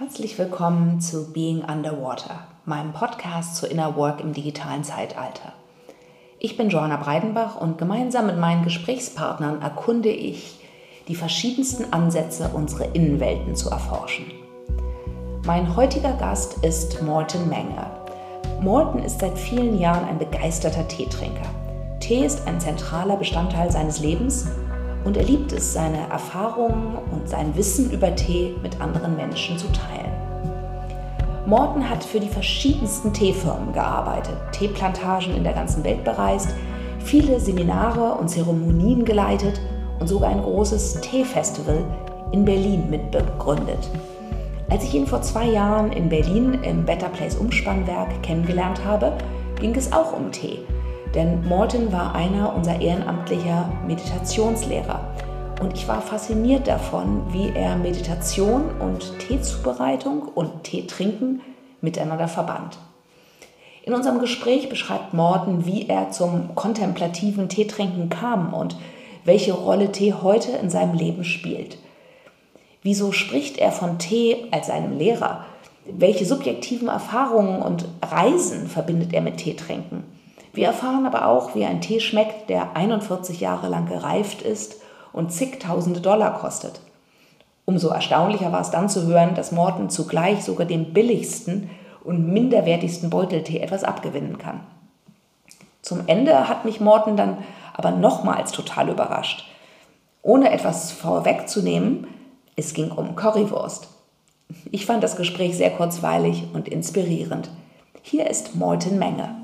Herzlich willkommen zu Being Underwater, meinem Podcast zu Inner Work im digitalen Zeitalter. Ich bin Joanna Breidenbach und gemeinsam mit meinen Gesprächspartnern erkunde ich die verschiedensten Ansätze, unsere Innenwelten zu erforschen. Mein heutiger Gast ist Morten Menger. Morten ist seit vielen Jahren ein begeisterter Teetrinker. Tee ist ein zentraler Bestandteil seines Lebens und er liebt es, seine Erfahrungen und sein Wissen über Tee mit anderen Menschen zu teilen. Morten hat für die verschiedensten Teefirmen gearbeitet, Teeplantagen in der ganzen Welt bereist, viele Seminare und Zeremonien geleitet und sogar ein großes Teefestival in Berlin mitbegründet. Als ich ihn vor zwei Jahren in Berlin im Better Place Umspannwerk kennengelernt habe, ging es auch um Tee denn Morton war einer unserer ehrenamtlicher Meditationslehrer. Und ich war fasziniert davon, wie er Meditation und Teezubereitung und Teetrinken miteinander verband. In unserem Gespräch beschreibt Morton, wie er zum kontemplativen Teetrinken kam und welche Rolle Tee heute in seinem Leben spielt. Wieso spricht er von Tee als seinem Lehrer? Welche subjektiven Erfahrungen und Reisen verbindet er mit Teetrinken? Wir erfahren aber auch, wie ein Tee schmeckt, der 41 Jahre lang gereift ist und zigtausende Dollar kostet. Umso erstaunlicher war es dann zu hören, dass Morton zugleich sogar dem billigsten und minderwertigsten Beuteltee etwas abgewinnen kann. Zum Ende hat mich Morton dann aber nochmals total überrascht. Ohne etwas vorwegzunehmen, es ging um Currywurst. Ich fand das Gespräch sehr kurzweilig und inspirierend. Hier ist Morton Menge.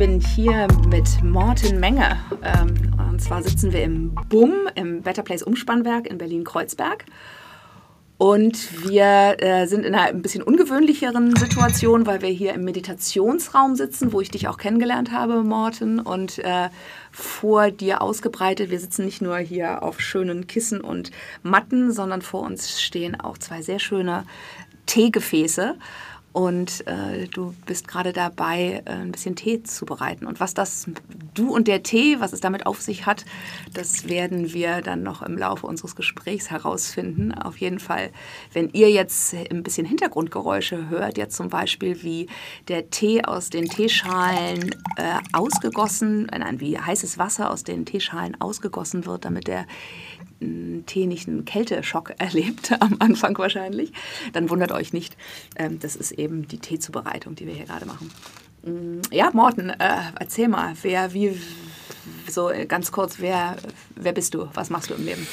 Bin hier mit Morten Menge. Ähm, und zwar sitzen wir im BUM, im Better Place Umspannwerk in Berlin-Kreuzberg. Und wir äh, sind in einer ein bisschen ungewöhnlicheren Situation, weil wir hier im Meditationsraum sitzen, wo ich dich auch kennengelernt habe, Morten, und äh, vor dir ausgebreitet. Wir sitzen nicht nur hier auf schönen Kissen und Matten, sondern vor uns stehen auch zwei sehr schöne Teegefäße. Und äh, du bist gerade dabei, äh, ein bisschen Tee zu bereiten. Und was das, du und der Tee, was es damit auf sich hat, das werden wir dann noch im Laufe unseres Gesprächs herausfinden. Auf jeden Fall, wenn ihr jetzt ein bisschen Hintergrundgeräusche hört, jetzt zum Beispiel, wie der Tee aus den Teeschalen äh, ausgegossen, nein, wie heißes Wasser aus den Teeschalen ausgegossen wird, damit der Tee nicht einen Kälteschock erlebt, am Anfang wahrscheinlich, dann wundert euch nicht. Ähm, das ist eben die Teezubereitung, die wir hier gerade machen. Mm, ja, Morten, äh, erzähl mal, wer, wie, so ganz kurz, wer, wer bist du? Was machst du im Leben?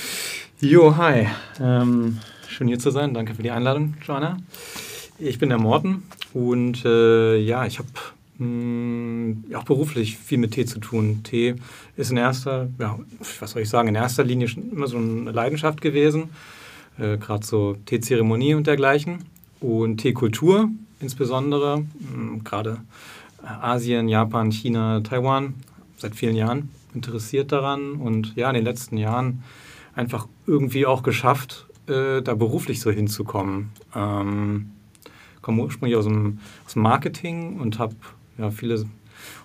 Jo, hi. Ähm, schön hier zu sein. Danke für die Einladung, Joanna. Ich bin der Morten und äh, ja, ich habe hm, auch beruflich viel mit Tee zu tun. Tee ist in erster, ja, was soll ich sagen, in erster Linie schon immer so eine Leidenschaft gewesen. Äh, Gerade so Teezeremonie und dergleichen. Und Teekultur insbesondere, hm, gerade äh, Asien, Japan, China, Taiwan, seit vielen Jahren interessiert daran. Und ja, in den letzten Jahren einfach irgendwie auch geschafft, äh, da beruflich so hinzukommen. Ähm, komme ursprünglich aus dem Marketing und habe ja, viele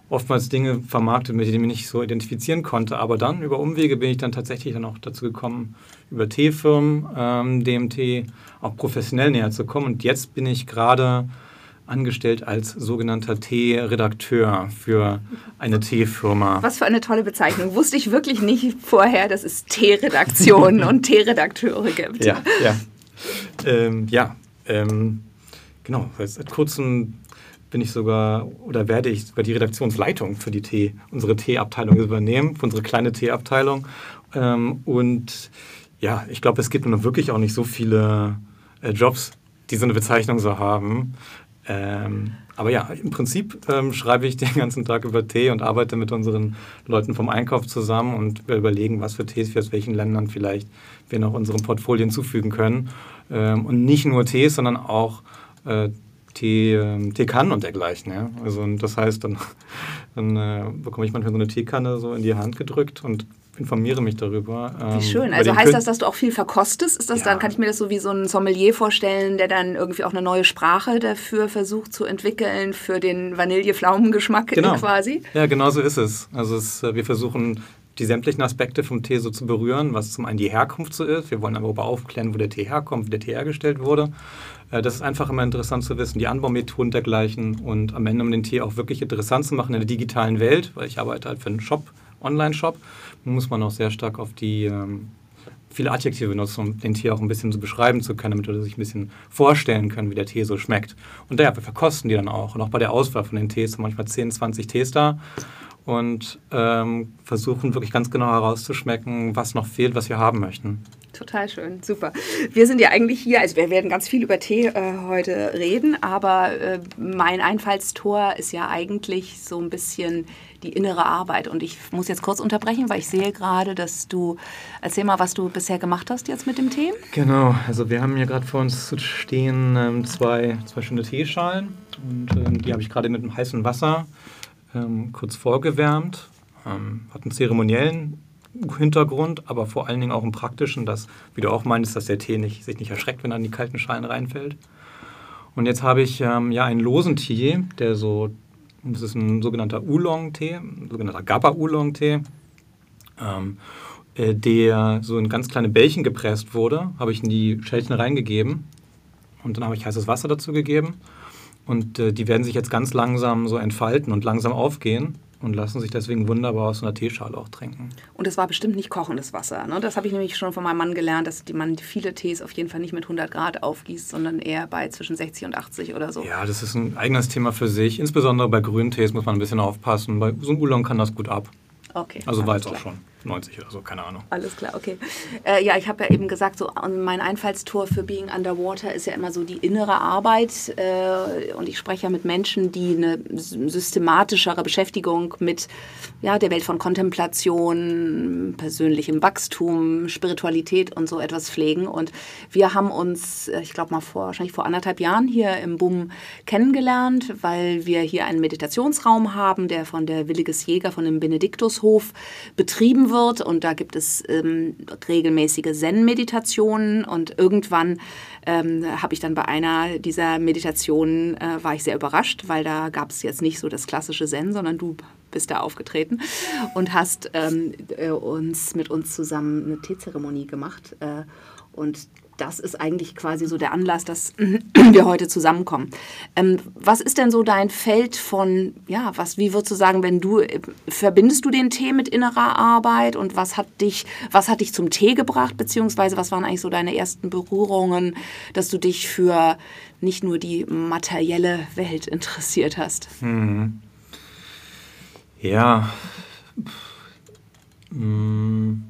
oftmals Dinge vermarktet, mit denen ich nicht so identifizieren konnte. Aber dann über Umwege bin ich dann tatsächlich dann auch dazu gekommen, über Teefirmen ähm, dem Tee auch professionell näher zu kommen. Und jetzt bin ich gerade angestellt als sogenannter Tee-Redakteur für eine Teefirma. Was für eine tolle Bezeichnung. Wusste ich wirklich nicht vorher, dass es Teeredaktionen und Teeredakteure gibt. Ja, ja. Ähm, ja ähm, genau. Seit kurzem bin ich sogar oder werde ich sogar die Redaktionsleitung für die Tee, unsere Teeabteilung übernehmen, für unsere kleine Teeabteilung. Ähm, und ja, ich glaube, es gibt nur wirklich auch nicht so viele äh, Jobs, die so eine Bezeichnung so haben. Ähm, aber ja, im Prinzip ähm, schreibe ich den ganzen Tag über Tee und arbeite mit unseren Leuten vom Einkauf zusammen und wir überlegen, was für Tees wir aus welchen Ländern vielleicht wir noch unserem Portfolio hinzufügen können. Ähm, und nicht nur Tees, sondern auch äh, Tee, äh, Teekannen und dergleichen. Ja? Also und das heißt, dann, dann äh, bekomme ich manchmal so eine Teekanne so in die Hand gedrückt und informiere mich darüber. Ähm, wie schön. Also heißt das, dass du auch viel verkostest? Ist das ja. dann, kann ich mir das so wie so ein Sommelier vorstellen, der dann irgendwie auch eine neue Sprache dafür versucht zu entwickeln, für den Vanille-Pflaumengeschmack genau. quasi? Ja, genau so ist es. Also es, äh, wir versuchen die sämtlichen Aspekte vom Tee so zu berühren, was zum einen die Herkunft so ist. Wir wollen aber auch aufklären, wo der Tee herkommt, wie der Tee hergestellt wurde. Äh, das ist einfach immer interessant zu wissen, die Anbaumethoden dergleichen und am Ende, um den Tee auch wirklich interessant zu machen in der digitalen Welt, weil ich arbeite halt für einen Shop, Online-Shop, muss man auch sehr stark auf die ähm, viele Adjektive benutzen, um den Tee auch ein bisschen so beschreiben zu können, damit wir sich ein bisschen vorstellen können, wie der Tee so schmeckt. Und ja, wir verkosten die dann auch. Und auch bei der Auswahl von den Tees sind manchmal 10, 20 Tees da und ähm, versuchen wirklich ganz genau herauszuschmecken, was noch fehlt, was wir haben möchten. Total schön, super. Wir sind ja eigentlich hier, also wir werden ganz viel über Tee äh, heute reden, aber äh, mein Einfallstor ist ja eigentlich so ein bisschen die innere Arbeit. Und ich muss jetzt kurz unterbrechen, weil ich sehe gerade, dass du, erzähl mal, was du bisher gemacht hast jetzt mit dem Tee. Genau, also wir haben hier gerade vor uns stehen ähm, zwei, zwei schöne Teeschalen und ähm, die habe ich gerade mit dem heißen Wasser ähm, kurz vorgewärmt. Ähm, hat einen zeremoniellen Hintergrund, aber vor allen Dingen auch einen praktischen, dass, wie du auch meinst, dass der Tee nicht, sich nicht erschreckt, wenn er in die kalten Schalen reinfällt. Und jetzt habe ich ähm, ja einen losen Tee, der so, das ist ein sogenannter Oolong-Tee, sogenannter Gaba-Oolong-Tee, ähm, äh, der so in ganz kleine Bällchen gepresst wurde, habe ich in die Schälchen reingegeben und dann habe ich heißes Wasser dazu gegeben und äh, die werden sich jetzt ganz langsam so entfalten und langsam aufgehen und lassen sich deswegen wunderbar aus einer Teeschale auch trinken. Und es war bestimmt nicht kochendes Wasser. Ne? Das habe ich nämlich schon von meinem Mann gelernt, dass die, man viele Tees auf jeden Fall nicht mit 100 Grad aufgießt, sondern eher bei zwischen 60 und 80 oder so. Ja, das ist ein eigenes Thema für sich. Insbesondere bei grünen Tees muss man ein bisschen aufpassen. Bei so einem Oolong kann das gut ab. Okay. Also war jetzt auch schon. 90 oder so, keine Ahnung. Alles klar, okay. Äh, ja, ich habe ja eben gesagt, so mein Einfallstor für Being Underwater ist ja immer so die innere Arbeit. Äh, und ich spreche ja mit Menschen, die eine systematischere Beschäftigung mit ja, der Welt von Kontemplation, persönlichem Wachstum, Spiritualität und so etwas pflegen. Und wir haben uns, äh, ich glaube mal vor, wahrscheinlich vor anderthalb Jahren hier im BUM kennengelernt, weil wir hier einen Meditationsraum haben, der von der Williges Jäger, von dem Benediktushof betrieben wird. Und da gibt es ähm, regelmäßige Zen-Meditationen. Und irgendwann ähm, habe ich dann bei einer dieser Meditationen, äh, war ich sehr überrascht, weil da gab es jetzt nicht so das klassische Zen, sondern du bist da aufgetreten und hast ähm, äh, uns mit uns zusammen eine Teezeremonie gemacht. Äh, und das ist eigentlich quasi so der Anlass, dass wir heute zusammenkommen. Ähm, was ist denn so dein Feld von, ja, was, wie würdest du sagen, wenn du, äh, verbindest du den Tee mit innerer Arbeit und was hat dich, was hat dich zum Tee gebracht, beziehungsweise was waren eigentlich so deine ersten Berührungen, dass du dich für nicht nur die materielle Welt interessiert hast? Hm. Ja. Hm.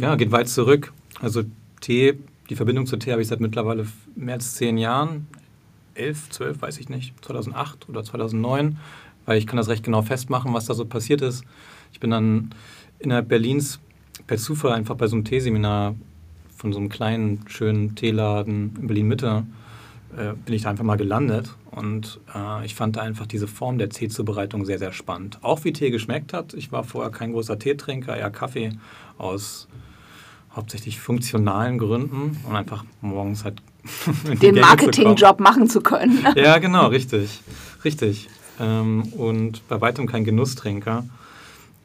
Ja, geht weit zurück. Also Tee die Verbindung zur Tee habe ich seit mittlerweile mehr als zehn Jahren. Elf, zwölf, weiß ich nicht. 2008 oder 2009. Weil ich kann das recht genau festmachen, was da so passiert ist. Ich bin dann innerhalb Berlins per Zufall einfach bei so einem Teeseminar von so einem kleinen, schönen Teeladen in Berlin-Mitte äh, bin ich da einfach mal gelandet und äh, ich fand einfach diese Form der Teezubereitung sehr, sehr spannend. Auch wie Tee geschmeckt hat. Ich war vorher kein großer Teetrinker, eher Kaffee aus hauptsächlich funktionalen Gründen und einfach morgens halt den Marketingjob machen zu können. ja, genau, richtig, richtig. Ähm, und bei weitem kein Genusstrinker.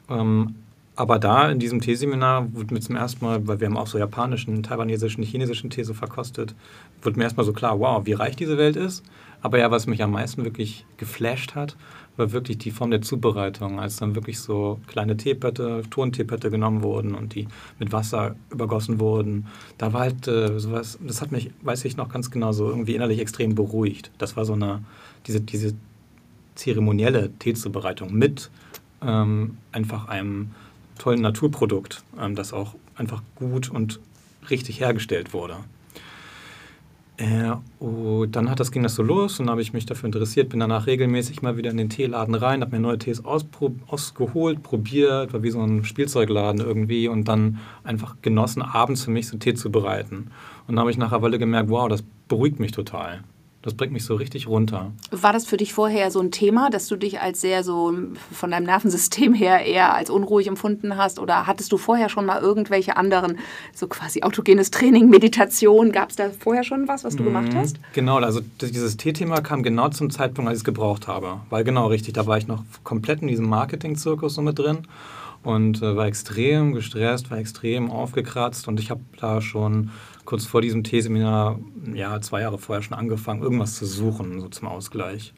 Ähm, aber da in diesem Teeseminar wurde mir zum ersten Mal, weil wir haben auch so japanischen, taiwanesischen, chinesischen Tee so verkostet, wurde mir erstmal so klar, wow, wie reich diese Welt ist. Aber ja, was mich am meisten wirklich geflasht hat, war wirklich die Form der Zubereitung, als dann wirklich so kleine Teepötte, Tonteepötte genommen wurden und die mit Wasser übergossen wurden. Da war halt äh, sowas, das hat mich, weiß ich noch ganz genau, so irgendwie innerlich extrem beruhigt. Das war so eine, diese, diese zeremonielle Teezubereitung mit ähm, einfach einem tollen Naturprodukt, ähm, das auch einfach gut und richtig hergestellt wurde. Äh, und dann hat das, ging das so los und habe ich mich dafür interessiert, bin danach regelmäßig mal wieder in den Teeladen rein, habe mir neue Tees ausgeholt, probiert, war wie so ein Spielzeugladen irgendwie und dann einfach genossen, abends für mich so Tee zu bereiten. Und dann habe ich nach einer Weile gemerkt, wow, das beruhigt mich total. Das bringt mich so richtig runter. War das für dich vorher so ein Thema, dass du dich als sehr so von deinem Nervensystem her eher als unruhig empfunden hast? Oder hattest du vorher schon mal irgendwelche anderen, so quasi autogenes Training, Meditation? Gab es da vorher schon was, was du mhm, gemacht hast? Genau, also dieses T-Thema kam genau zum Zeitpunkt, als ich es gebraucht habe. Weil genau richtig, da war ich noch komplett in diesem Marketing-Zirkus so mit drin und äh, war extrem gestresst, war extrem aufgekratzt und ich habe da schon kurz vor diesem T-Seminar, ja, zwei Jahre vorher schon angefangen, irgendwas zu suchen, so zum Ausgleich.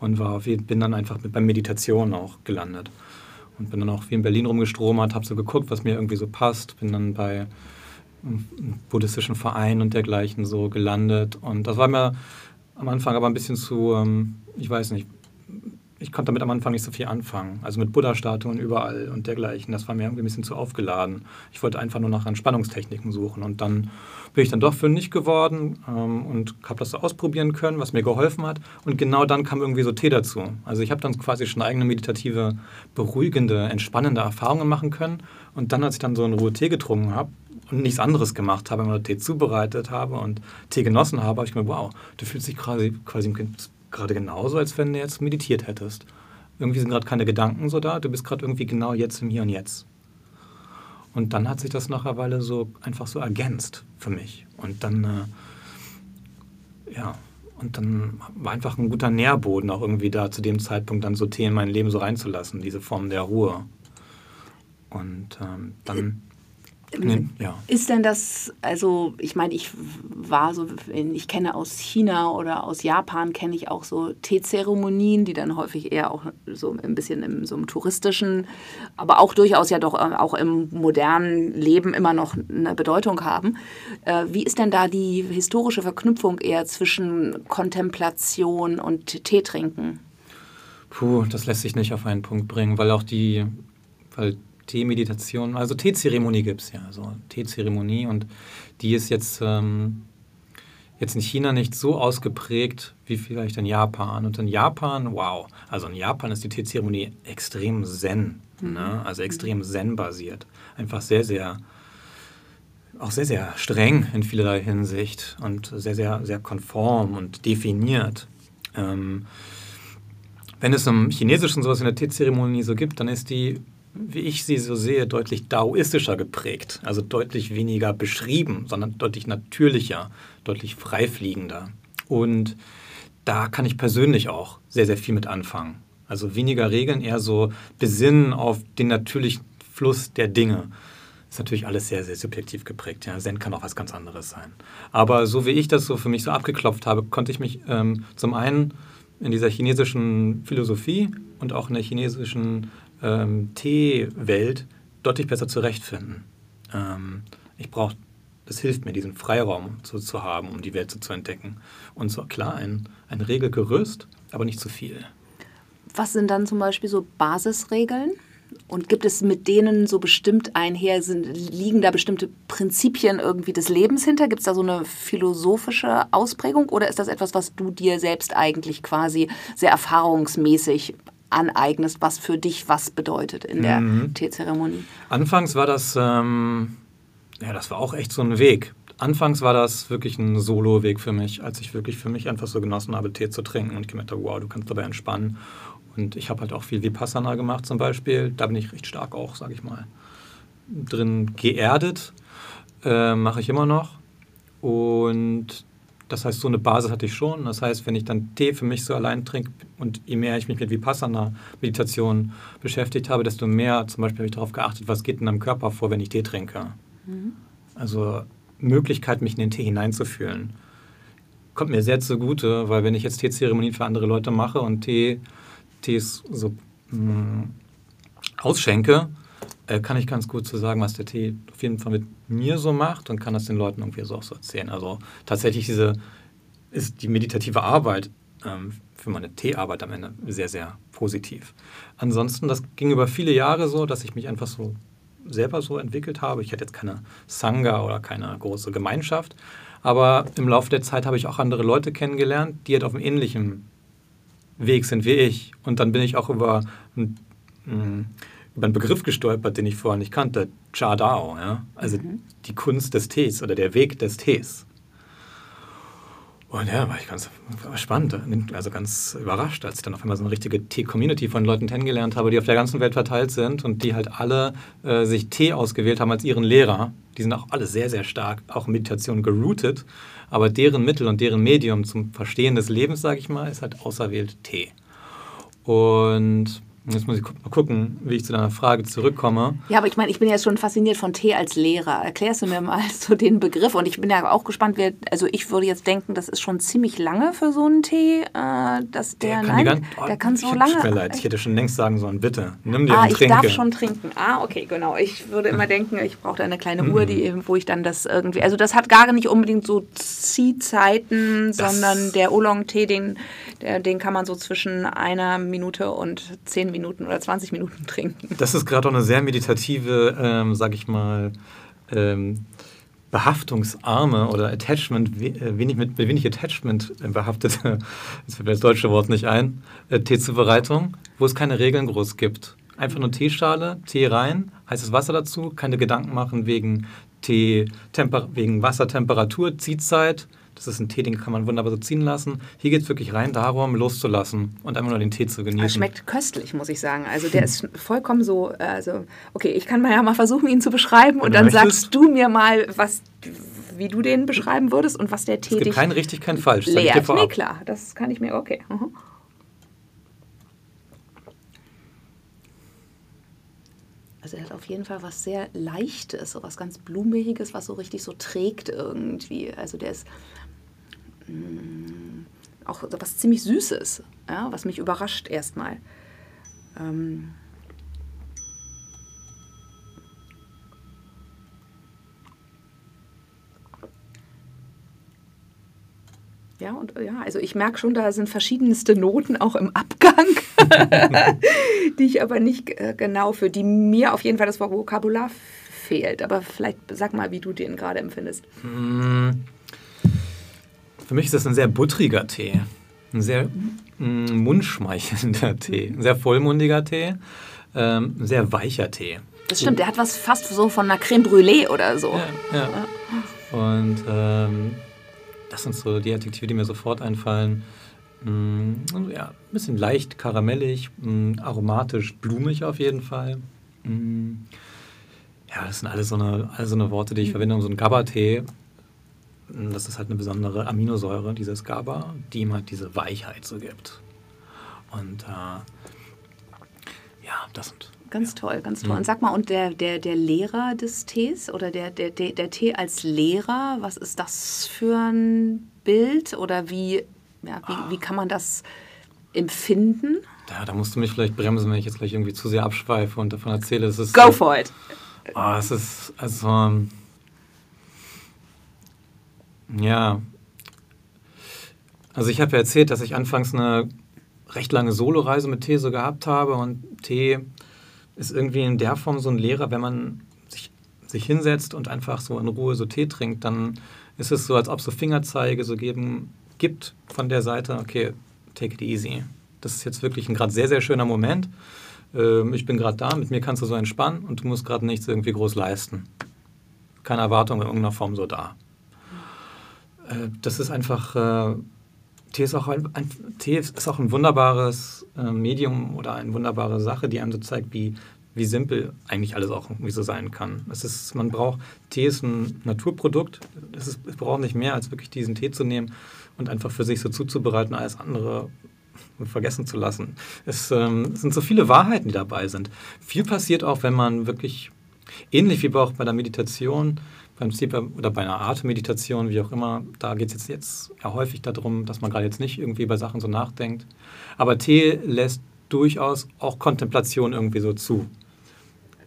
Und war, bin dann einfach mit, bei Meditation auch gelandet. Und bin dann auch wie in Berlin rumgestromert, habe so geguckt, was mir irgendwie so passt. Bin dann bei buddhistischen Verein und dergleichen so gelandet. Und das war mir am Anfang aber ein bisschen zu, ähm, ich weiß nicht, ich konnte damit am Anfang nicht so viel anfangen. Also mit Buddha-Statuen überall und dergleichen. Das war mir irgendwie ein bisschen zu aufgeladen. Ich wollte einfach nur nach Entspannungstechniken suchen. Und dann bin ich dann doch fündig geworden ähm, und habe das so ausprobieren können, was mir geholfen hat. Und genau dann kam irgendwie so Tee dazu. Also ich habe dann quasi schon eigene meditative, beruhigende, entspannende Erfahrungen machen können. Und dann, als ich dann so einen Ruhe Tee getrunken habe, und nichts anderes gemacht habe, wenn Tee zubereitet habe und Tee genossen habe, habe ich gedacht, wow, du fühlst dich quasi, quasi gerade genauso, als wenn du jetzt meditiert hättest. Irgendwie sind gerade keine Gedanken so da, du bist gerade irgendwie genau jetzt im Hier und Jetzt. Und dann hat sich das nach einer Weile so einfach so ergänzt für mich. Und dann, äh, ja, und dann war einfach ein guter Nährboden auch irgendwie da, zu dem Zeitpunkt dann so Tee in mein Leben so reinzulassen, diese Form der Ruhe. Und ähm, dann Nee, ja. Ist denn das, also ich meine, ich war so, ich kenne aus China oder aus Japan, kenne ich auch so Teezeremonien, die dann häufig eher auch so ein bisschen im so einem touristischen, aber auch durchaus ja doch äh, auch im modernen Leben immer noch eine Bedeutung haben. Äh, wie ist denn da die historische Verknüpfung eher zwischen Kontemplation und Teetrinken? Puh, das lässt sich nicht auf einen Punkt bringen, weil auch die, weil Teemeditation, also Teezeremonie gibt es ja, also Teezeremonie und die ist jetzt, ähm, jetzt in China nicht so ausgeprägt wie vielleicht in Japan. Und in Japan, wow, also in Japan ist die Teezeremonie extrem zen, mhm. ne? also extrem zen-basiert. Einfach sehr, sehr, auch sehr, sehr streng in vielerlei Hinsicht und sehr, sehr, sehr konform und definiert. Ähm, wenn es im Chinesischen sowas in der Teezeremonie so gibt, dann ist die wie ich sie so sehe, deutlich daoistischer geprägt. Also deutlich weniger beschrieben, sondern deutlich natürlicher, deutlich freifliegender. Und da kann ich persönlich auch sehr, sehr viel mit anfangen. Also weniger Regeln, eher so besinnen auf den natürlichen Fluss der Dinge. Ist natürlich alles sehr, sehr subjektiv geprägt. Ja. Zen kann auch was ganz anderes sein. Aber so wie ich das so für mich so abgeklopft habe, konnte ich mich ähm, zum einen in dieser chinesischen Philosophie und auch in der chinesischen ähm, Tee-Welt deutlich besser zurechtfinden. Ähm, ich brauche, das hilft mir, diesen Freiraum zu, zu haben, um die Welt so zu entdecken. Und so klar, ein, ein Regelgerüst, aber nicht zu viel. Was sind dann zum Beispiel so Basisregeln? Und gibt es mit denen so bestimmt einher, sind, liegen da bestimmte Prinzipien irgendwie des Lebens hinter? Gibt es da so eine philosophische Ausprägung oder ist das etwas, was du dir selbst eigentlich quasi sehr erfahrungsmäßig aneignest, was für dich was bedeutet in der mhm. Teezeremonie? Anfangs war das, ähm, ja, das war auch echt so ein Weg. Anfangs war das wirklich ein Solo-Weg für mich, als ich wirklich für mich einfach so genossen habe, Tee zu trinken und ich gemerkt habe, wow, du kannst dabei entspannen. Und ich habe halt auch viel Vipassana gemacht zum Beispiel. Da bin ich recht stark auch, sage ich mal, drin geerdet. Äh, Mache ich immer noch. Und das heißt, so eine Basis hatte ich schon. Das heißt, wenn ich dann Tee für mich so allein trinke und je mehr ich mich mit Vipassana-Meditation beschäftigt habe, desto mehr zum Beispiel habe ich darauf geachtet, was geht in meinem Körper vor, wenn ich Tee trinke. Mhm. Also Möglichkeit, mich in den Tee hineinzufühlen. Kommt mir sehr zugute, weil wenn ich jetzt Teezeremonien für andere Leute mache und Tee, Tees so mh, mm, ausschenke, äh, kann ich ganz gut so sagen, was der Tee auf jeden Fall mit mir so macht und kann das den Leuten irgendwie so auch so erzählen. Also tatsächlich diese, ist die meditative Arbeit ähm, für meine Teearbeit am Ende sehr, sehr positiv. Ansonsten, das ging über viele Jahre so, dass ich mich einfach so selber so entwickelt habe. Ich hatte jetzt keine Sangha oder keine große Gemeinschaft, aber im Laufe der Zeit habe ich auch andere Leute kennengelernt, die halt auf einem ähnlichen Weg sind wie ich. Und dann bin ich auch über ein, über einen Begriff gestolpert, den ich vorher nicht kannte, Cha Dao, ja? also mhm. die Kunst des Tees oder der Weg des Tees. Und ja, war ich ganz spannend, also ganz überrascht, als ich dann auf einmal so eine richtige Tee-Community von Leuten kennengelernt habe, die auf der ganzen Welt verteilt sind und die halt alle äh, sich Tee ausgewählt haben als ihren Lehrer. Die sind auch alle sehr, sehr stark, auch Meditation geroutet, aber deren Mittel und deren Medium zum Verstehen des Lebens, sage ich mal, ist halt auserwählt Tee. Und Jetzt muss ich mal gucken, wie ich zu deiner Frage zurückkomme. Ja, aber ich meine, ich bin jetzt schon fasziniert von Tee als Lehrer. Erklärst du mir mal so den Begriff? Und ich bin ja auch gespannt, wer, also ich würde jetzt denken, das ist schon ziemlich lange für so einen Tee, äh, dass der, der kann, nein, ganz, oh, der kann so lange. Tut mir leid, ich hätte schon längst sagen sollen, bitte, nimm dir ah, einen Trinke. ich darf schon trinken. Ah, okay, genau. Ich würde immer denken, ich brauche da eine kleine Uhr, die, mhm. wo ich dann das irgendwie, also das hat gar nicht unbedingt so Ziehzeiten, sondern der Oolong-Tee, den, den kann man so zwischen einer Minute und zehn Minuten oder 20 Minuten trinken. Das ist gerade auch eine sehr meditative, ähm, sag ich mal, ähm, behaftungsarme oder Attachment, äh, wenig mit wenig Attachment behaftete, das fällt mir das deutsche Wort nicht ein, äh, Teezubereitung, wo es keine Regeln groß gibt. Einfach nur Teeschale, Tee rein, heißes Wasser dazu, keine Gedanken machen wegen Tee, wegen Wassertemperatur, Ziehzeit, das ist ein Tee, den kann man wunderbar so ziehen lassen. Hier geht es wirklich rein darum, loszulassen und einfach nur den Tee zu genießen. Er schmeckt köstlich, muss ich sagen. Also der ist vollkommen so, also okay, ich kann mal ja mal versuchen, ihn zu beschreiben und dann möchtest. sagst du mir mal, was wie du den beschreiben würdest und was der Tee es gibt kein richtig, kein falsch. Lehrt. Nee, klar, das kann ich mir, okay. Mhm. Also er hat auf jeden Fall was sehr Leichtes, so was ganz Blumiges, was so richtig so trägt irgendwie. Also der ist Mm, auch was ziemlich Süßes, ja, was mich überrascht erstmal. Ähm Ja, und ja, also ich merke schon, da sind verschiedenste Noten auch im Abgang, die ich aber nicht äh, genau für die mir auf jeden Fall das Vokabular fehlt. Aber vielleicht sag mal, wie du den gerade empfindest. Mm. Für mich ist das ein sehr buttriger Tee. Ein sehr mm, mundschmeichelnder Tee. Ein sehr vollmundiger Tee. Ähm, ein sehr weicher Tee. Das stimmt, der hat was fast so von einer Creme Brûlée oder so. Ja, ja. Und ähm, das sind so die Adjektive, die mir sofort einfallen. Mm, ja, ein bisschen leicht karamellig, mm, aromatisch, blumig auf jeden Fall. Ja, das sind alles so eine, alle so eine Worte, die ich verwende, um so einen Gabba-Tee das ist halt eine besondere Aminosäure, dieses GABA, die ihm halt diese Weichheit so gibt. Und äh, ja, das sind. Ganz toll, ganz toll. Mhm. Und sag mal, und der, der, der Lehrer des Tees oder der, der, der, der Tee als Lehrer, was ist das für ein Bild oder wie, ja, wie, wie kann man das empfinden? Ja, da musst du mich vielleicht bremsen, wenn ich jetzt gleich irgendwie zu sehr abschweife und davon erzähle. Es ist, Go for it! Oh, es ist, also, ja. Also ich habe ja erzählt, dass ich anfangs eine recht lange Soloreise mit Tee so gehabt habe und Tee ist irgendwie in der Form so ein Lehrer, wenn man sich, sich hinsetzt und einfach so in Ruhe so Tee trinkt, dann ist es so, als ob so Fingerzeige so geben, gibt von der Seite, okay, take it easy. Das ist jetzt wirklich ein gerade sehr, sehr schöner Moment. Ähm, ich bin gerade da, mit mir kannst du so entspannen und du musst gerade nichts irgendwie groß leisten. Keine Erwartung in irgendeiner Form so da. Äh, das ist einfach, äh, Tee, ist auch ein, ein, Tee ist auch ein wunderbares äh, Medium oder eine wunderbare Sache, die einem so zeigt, wie, wie simpel eigentlich alles auch irgendwie so sein kann. Es ist, man braucht, Tee ist ein Naturprodukt, es, ist, es braucht nicht mehr, als wirklich diesen Tee zu nehmen und einfach für sich so zuzubereiten, alles andere vergessen zu lassen. Es, ähm, sind so viele Wahrheiten, die dabei sind. Viel passiert auch, wenn man wirklich, ähnlich wie auch bei der Meditation, Sleep oder bei einer Art Meditation, wie auch immer, da geht es jetzt, jetzt ja häufig darum, dass man gerade jetzt nicht irgendwie bei Sachen so nachdenkt. Aber Tee lässt durchaus auch Kontemplation irgendwie so zu.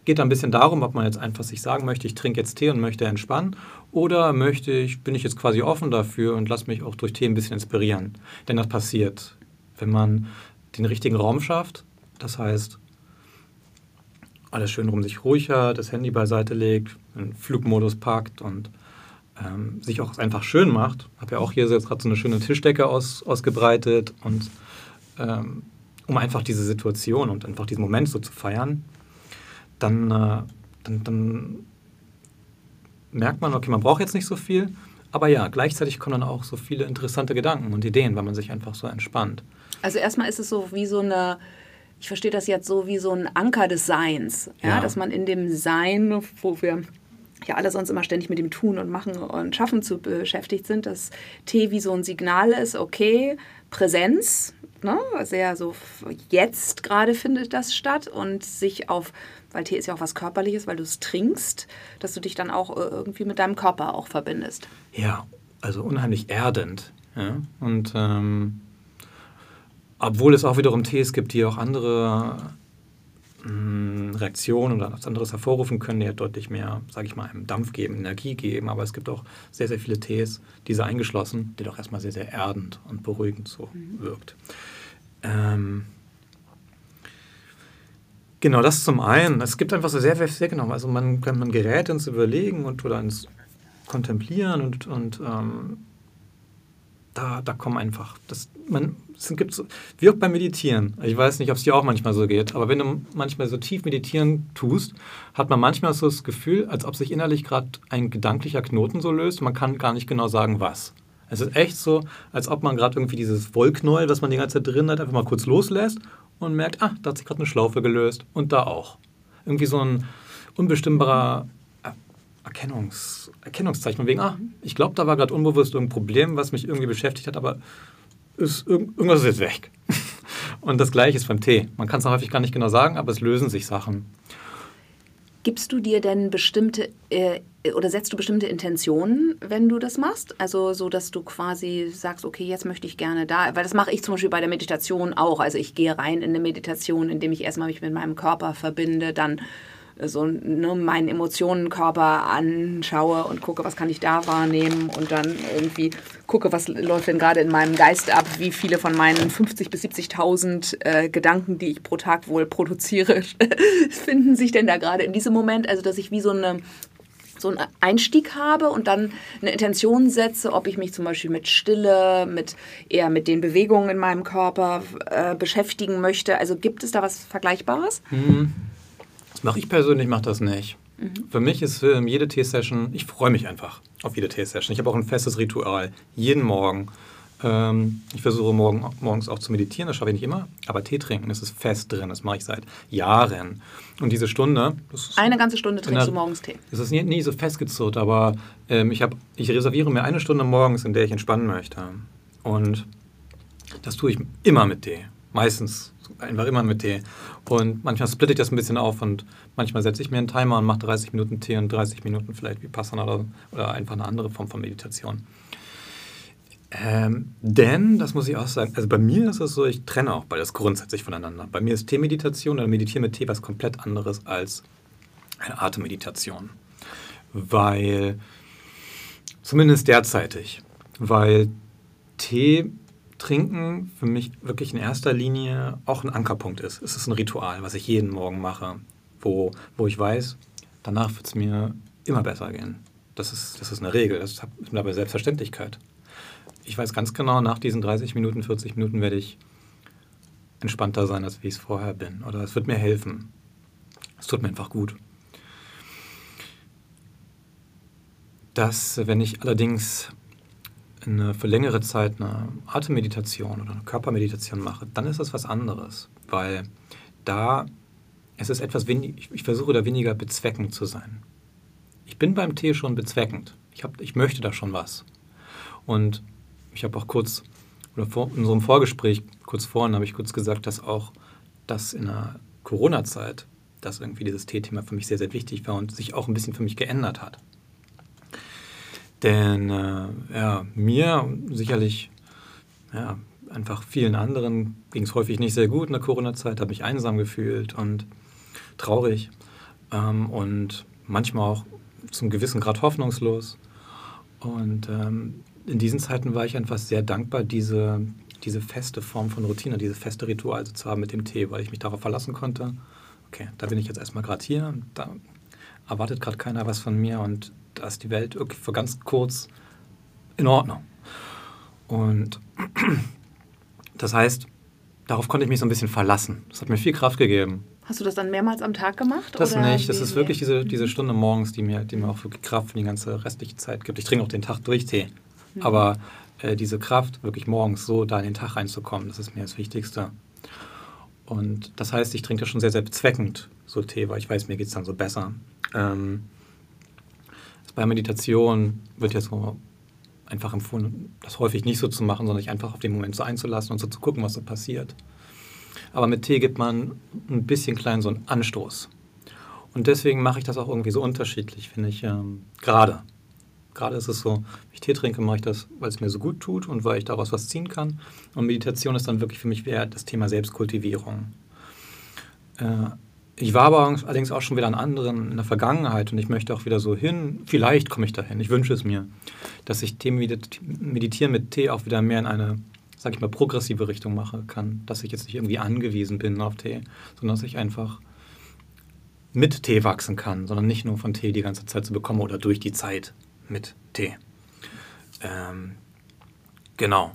Geht ein bisschen darum, ob man jetzt einfach sich sagen möchte, ich trinke jetzt Tee und möchte entspannen, oder möchte ich, bin ich jetzt quasi offen dafür und lasse mich auch durch Tee ein bisschen inspirieren. Denn das passiert, wenn man den richtigen Raum schafft. Das heißt, alles schön rum sich ruhiger, das Handy beiseite legt, in Flugmodus packt und ähm, sich auch einfach schön macht. Habe ja auch hier jetzt gerade so eine schöne Tischdecke aus, ausgebreitet und ähm, um einfach diese Situation und einfach diesen Moment so zu feiern, dann, äh, dann, dann merkt man, okay, man braucht jetzt nicht so viel, Aber ja, gleichzeitig kommen dann auch so viele interessante Gedanken und Ideen, weil man sich einfach so entspannt. Also erstmal ist es so wie so eine, ich verstehe das jetzt so wie so ein Anker des Seins, ja, ja. dass man in dem Sein, wo wir ja alle sonst immer ständig mit dem Tun und Machen und Schaffen zu beschäftigt sind, dass Tee wie so ein Signal ist, okay, Präsenz, ne, sehr so jetzt gerade findet das statt und sich auf, weil Tee ist ja auch was Körperliches, weil du es trinkst, dass du dich dann auch äh, irgendwie mit deinem Körper auch verbindest. Ja, also unheimlich erdend. Ja? Und ähm, obwohl es auch wiederum Tees gibt, die auch andere hm, Reaktionen oder was anderes hervorrufen können, die ja deutlich mehr, sage ich mal, einem Dampf geben, Energie geben. Aber es gibt auch sehr, sehr viele Tees, diese eingeschlossen, die doch erstmal sehr, sehr erdend und beruhigend so mhm. wirkt. Ähm, genau, das zum einen. Es gibt einfach so sehr, sehr genau, also man, man gerät ins Überlegen und oder ins Kontemplieren und, und ähm, da, da kommen einfach, das, man, es gibt so, wie auch beim Meditieren. Ich weiß nicht, ob es dir auch manchmal so geht, aber wenn du manchmal so tief meditieren tust, hat man manchmal so das Gefühl, als ob sich innerlich gerade ein gedanklicher Knoten so löst. Man kann gar nicht genau sagen, was. Es ist echt so, als ob man gerade irgendwie dieses Wollknäuel, was man die ganze Zeit drin hat, einfach mal kurz loslässt und merkt, ah, da hat sich gerade eine Schlaufe gelöst und da auch. Irgendwie so ein unbestimmbarer Erkennungs, Erkennungszeichen. wegen, ah, ich glaube, da war gerade unbewusst irgendein Problem, was mich irgendwie beschäftigt hat, aber ist, irgendwas ist jetzt weg. Und das Gleiche ist beim Tee. Man kann es häufig gar nicht genau sagen, aber es lösen sich Sachen. Gibst du dir denn bestimmte äh, oder setzt du bestimmte Intentionen, wenn du das machst? Also so, dass du quasi sagst, okay, jetzt möchte ich gerne da, weil das mache ich zum Beispiel bei der Meditation auch. Also ich gehe rein in eine Meditation, indem ich erstmal mich mit meinem Körper verbinde, dann so ne, meinen Emotionenkörper anschaue und gucke, was kann ich da wahrnehmen und dann irgendwie gucke, was läuft denn gerade in meinem Geist ab, wie viele von meinen 50.000 bis 70.000 äh, Gedanken, die ich pro Tag wohl produziere, finden sich denn da gerade in diesem Moment. Also, dass ich wie so eine so einen Einstieg habe und dann eine Intention setze, ob ich mich zum Beispiel mit Stille, mit eher mit den Bewegungen in meinem Körper äh, beschäftigen möchte. Also gibt es da was Vergleichbares? Mhm. Das mache ich persönlich, mache das nicht. Mhm. Für mich ist ähm, jede Tee-Session, ich freue mich einfach auf jede Tee-Session. Ich habe auch ein festes Ritual, jeden Morgen. Ähm, ich versuche morgen, morgens auch zu meditieren, das schaffe ich nicht immer, aber Tee trinken, das ist fest drin, das mache ich seit Jahren. Und diese Stunde... eine ganze Stunde trinkst der, du morgens Tee? Das ist nie, nie so festgezurrt, aber ähm, ich, hab, ich reserviere mir eine Stunde morgens, in der ich entspannen möchte. Und das tue ich immer mit Tee. Meistens einfach immer mit Tee. Und manchmal splitte ich das ein bisschen auf und manchmal setze ich mir einen Timer und mache 30 Minuten Tee und 30 Minuten vielleicht Vipassana oder, oder einfach eine andere Form von Meditation. Ähm, denn, das muss ich auch sagen, also bei mir ist es so, ich trenne auch beides grundsätzlich voneinander. Bei mir ist Teemeditation oder Meditieren mit Tee was komplett anderes als eine Atemmeditation. Weil, zumindest derzeitig, weil Tee Trinken für mich wirklich in erster Linie auch ein Ankerpunkt ist. Es ist ein Ritual, was ich jeden Morgen mache, wo, wo ich weiß, danach wird es mir immer besser gehen. Das ist, das ist eine Regel, das ist aber Selbstverständlichkeit. Ich weiß ganz genau, nach diesen 30 Minuten, 40 Minuten werde ich entspannter sein, als wie ich es vorher bin. Oder es wird mir helfen. Es tut mir einfach gut. Dass, wenn ich allerdings eine, für längere Zeit eine Atemmeditation oder eine Körpermeditation mache, dann ist das was anderes, weil da es ist etwas wenig, ich versuche da weniger bezweckend zu sein. Ich bin beim Tee schon bezweckend. Ich, hab, ich möchte da schon was. Und ich habe auch kurz, oder vor, in einem Vorgespräch, kurz vorhin, habe ich kurz gesagt, dass auch das in der Corona-Zeit, dass irgendwie dieses Teethema für mich sehr, sehr wichtig war und sich auch ein bisschen für mich geändert hat. Denn äh, ja, mir sicherlich ja, einfach vielen anderen ging es häufig nicht sehr gut in der Corona-Zeit, habe mich einsam gefühlt und traurig ähm, und manchmal auch zum gewissen Grad hoffnungslos. Und ähm, in diesen Zeiten war ich einfach sehr dankbar, diese, diese feste Form von Routine, diese feste Ritual zu haben mit dem Tee, weil ich mich darauf verlassen konnte. Okay, da bin ich jetzt erstmal gerade hier, da erwartet gerade keiner was von mir und da ist die Welt wirklich für ganz kurz in Ordnung. Und das heißt, darauf konnte ich mich so ein bisschen verlassen. Das hat mir viel Kraft gegeben. Hast du das dann mehrmals am Tag gemacht? Das nicht. Das ist wirklich diese, diese Stunde morgens, die mir, die mir auch wirklich Kraft für die ganze restliche Zeit gibt. Ich trinke auch den Tag durch Tee. Mhm. Aber äh, diese Kraft, wirklich morgens so da in den Tag reinzukommen, das ist mir das Wichtigste. Und das heißt, ich trinke das schon sehr, sehr bezweckend, so Tee, weil ich weiß, mir geht es dann so besser. Ähm, bei Meditation wird ja so einfach empfohlen, das häufig nicht so zu machen, sondern sich einfach auf den Moment so einzulassen und so zu gucken, was so passiert. Aber mit Tee gibt man ein bisschen klein so einen Anstoß. Und deswegen mache ich das auch irgendwie so unterschiedlich, finde ich. Ähm, gerade. Gerade ist es so, wenn ich Tee trinke, mache ich das, weil es mir so gut tut und weil ich daraus was ziehen kann. Und Meditation ist dann wirklich für mich eher das Thema Selbstkultivierung. Äh, ich war aber allerdings auch schon wieder an anderen in der Vergangenheit und ich möchte auch wieder so hin, vielleicht komme ich dahin, ich wünsche es mir, dass ich Tee meditieren mit Tee auch wieder mehr in eine, sag ich mal, progressive Richtung machen kann. Dass ich jetzt nicht irgendwie angewiesen bin auf Tee, sondern dass ich einfach mit Tee wachsen kann, sondern nicht nur von Tee die ganze Zeit zu bekommen oder durch die Zeit mit Tee. Ähm, genau.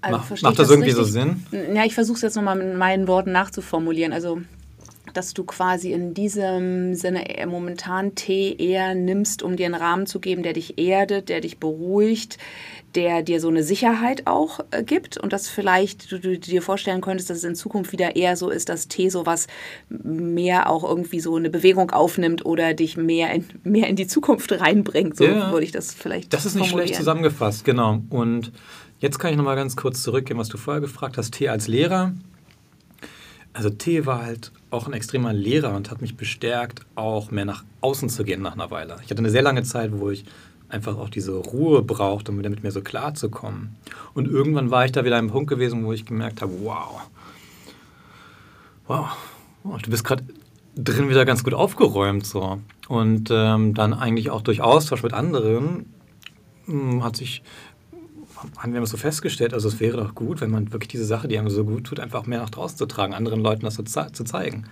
Also, Mach, macht das, das irgendwie richtig? so Sinn? Ja, ich versuche es jetzt nochmal mit meinen Worten nachzuformulieren. Also dass du quasi in diesem Sinne momentan Tee eher nimmst, um dir einen Rahmen zu geben, der dich erdet, der dich beruhigt, der dir so eine Sicherheit auch äh, gibt und dass vielleicht du, du, dir vorstellen könntest, dass es in Zukunft wieder eher so ist, dass Tee sowas mehr auch irgendwie so eine Bewegung aufnimmt oder dich mehr in, mehr in die Zukunft reinbringt. So ja, würde ich das vielleicht Das ist nicht schlecht zusammengefasst, genau. Und jetzt kann ich nochmal ganz kurz zurückgehen, was du vorher gefragt hast. Tee als Lehrer. Also Tee war halt auch ein extremer Lehrer und hat mich bestärkt, auch mehr nach außen zu gehen nach einer Weile. Ich hatte eine sehr lange Zeit, wo ich einfach auch diese Ruhe brauchte, um wieder mit mir so klar zu kommen. Und irgendwann war ich da wieder an einem Punkt gewesen, wo ich gemerkt habe, wow, wow, wow du bist gerade drin wieder ganz gut aufgeräumt so. Und ähm, dann eigentlich auch durch Austausch mit anderen mh, hm, hat sich haben wir so festgestellt, also es wäre doch gut, wenn man wirklich diese Sache, die einem so gut tut, einfach mehr nach draußen zu tragen, anderen Leuten das zu, zu zeigen.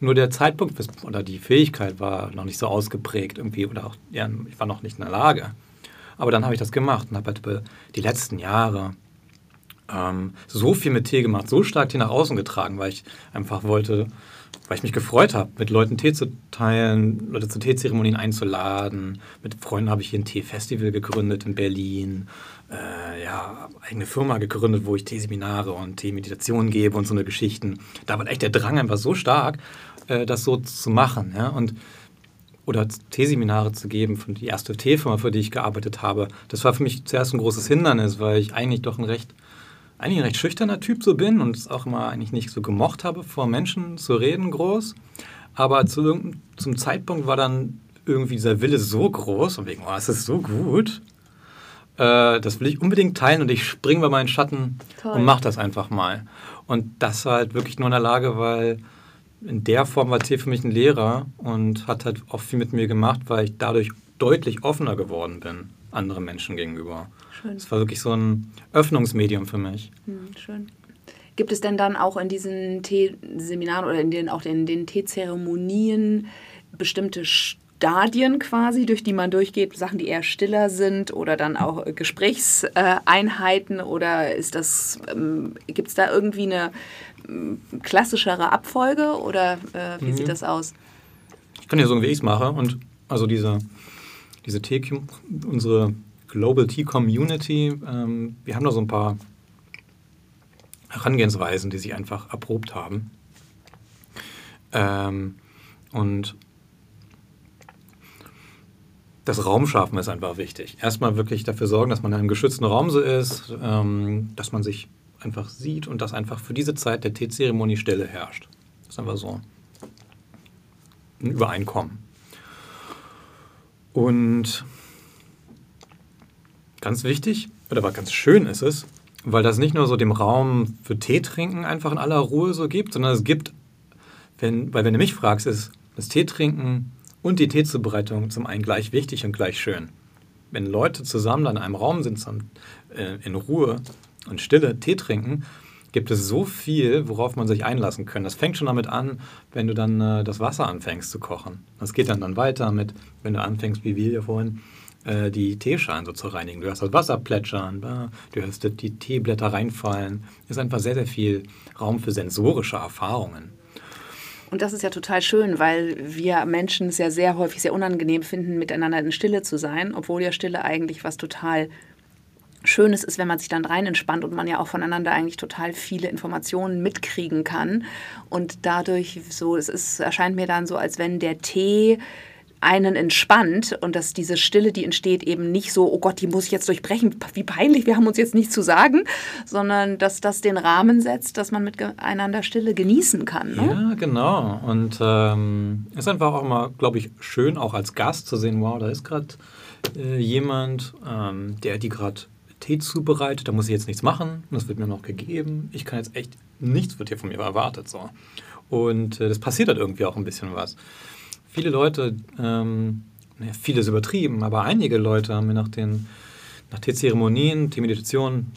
Nur der Zeitpunkt oder die Fähigkeit war noch nicht so ausgeprägt irgendwie oder auch, ja, ich war noch nicht in der Lage. Aber dann habe ich das gemacht und habe halt die letzten Jahre ähm, so viel mit Tee gemacht, so stark Tee nach außen getragen, weil ich einfach wollte, weil ich mich gefreut habe, mit Leuten Tee zu teilen, Leute zu Teezeremonien einzuladen. Mit Freunden habe ich hier ein Teefestival gegründet in Berlin äh, ja, eigene Firma gegründet, wo ich Teeseminare und Teemeditationen gebe und so eine Geschichten. Da war echt der Drang einfach so stark, äh, das so zu machen. Ja? Und, oder Teeseminare zu geben von die erste Teefirma, für die ich gearbeitet habe. Das war für mich zuerst ein großes Hindernis, weil ich eigentlich doch ein recht, eigentlich ein recht schüchterner Typ so bin und es auch immer eigentlich nicht so gemocht habe, vor Menschen zu reden groß. Aber zu, zum Zeitpunkt war dann irgendwie dieser Wille so groß und wegen, oh, es ist so gut, äh, das will ich unbedingt teilen und ich springe bei meinen Schatten Toll. und mache das einfach mal. Und das war halt wirklich nur in der Lage, weil in der Form war T für mich ein Lehrer und hat halt auch viel mit mir gemacht, weil ich dadurch deutlich offener geworden bin anderen Menschen gegenüber. Schön. Es war wirklich so ein Öffnungsmedium für mich. Hm, schön. Gibt es denn dann auch in diesen Teeseminaren oder in den, auch in den Teezeremonien bestimmte Stadien quasi, durch die man durchgeht, Sachen, die eher stiller sind oder dann auch äh, Gesprächseinheiten oder ist das, ähm, gibt es da irgendwie eine ähm, klassischere Abfolge oder äh, wie mhm. sieht das aus? Ich kann ja sagen, wie ich es mache und also diese, diese T unsere Global Tea Community, ähm, wir haben da so ein paar Herangehensweisen, die sich einfach erprobt haben. Ähm, und das Raumschaffen ist einfach wichtig. Erstmal wirklich dafür sorgen, dass man in einem geschützten Raum so ist, ähm, dass man sich einfach sieht und dass einfach für diese Zeit der Teezeremonie Stille herrscht. Das ist einfach so ein Übereinkommen. Und ganz wichtig, oder aber ganz schön ist es, weil das nicht nur so dem Raum für Tee trinken einfach in aller Ruhe so gibt, sondern es gibt, wenn, weil wenn du mich fragst, ist das Tee trinken und die Teezubereitung zum einen gleich wichtig und gleich schön. Wenn Leute zusammen in einem Raum sind, äh, in Ruhe und Stille Tee trinken, gibt es so viel, worauf man sich einlassen kann. Das fängt schon damit an, wenn du dann äh, das Wasser anfängst zu kochen. Das geht dann, dann weiter mit, wenn du anfängst, wie wir vorhin, äh, die Teeschalen so zu reinigen. Du hörst das Wasser plätschern, du hörst die Teeblätter reinfallen. Es ist einfach sehr, sehr viel Raum für sensorische Erfahrungen. Und das ist ja total schön, weil wir Menschen es ja sehr häufig sehr unangenehm finden, miteinander in Stille zu sein, obwohl ja Stille eigentlich was total Schönes ist, wenn man sich dann rein entspannt und man ja auch voneinander eigentlich total viele Informationen mitkriegen kann. Und dadurch so, es ist, erscheint mir dann so, als wenn der Tee einen entspannt und dass diese Stille, die entsteht, eben nicht so, oh Gott, die muss ich jetzt durchbrechen, wie peinlich, wir haben uns jetzt nichts zu sagen, sondern dass das den Rahmen setzt, dass man miteinander Stille genießen kann. Ne? Ja, genau. Und ähm, ist einfach auch mal, glaube ich, schön, auch als Gast zu sehen, wow, da ist gerade äh, jemand, ähm, der die gerade Tee zubereitet, da muss ich jetzt nichts machen, das wird mir noch gegeben. Ich kann jetzt echt, nichts wird hier von mir erwartet. So. Und äh, das passiert halt irgendwie auch ein bisschen was viele Leute, ähm, ja, vieles übertrieben, aber einige Leute haben mir nach den nach Teezeremonien, Teemeditationen,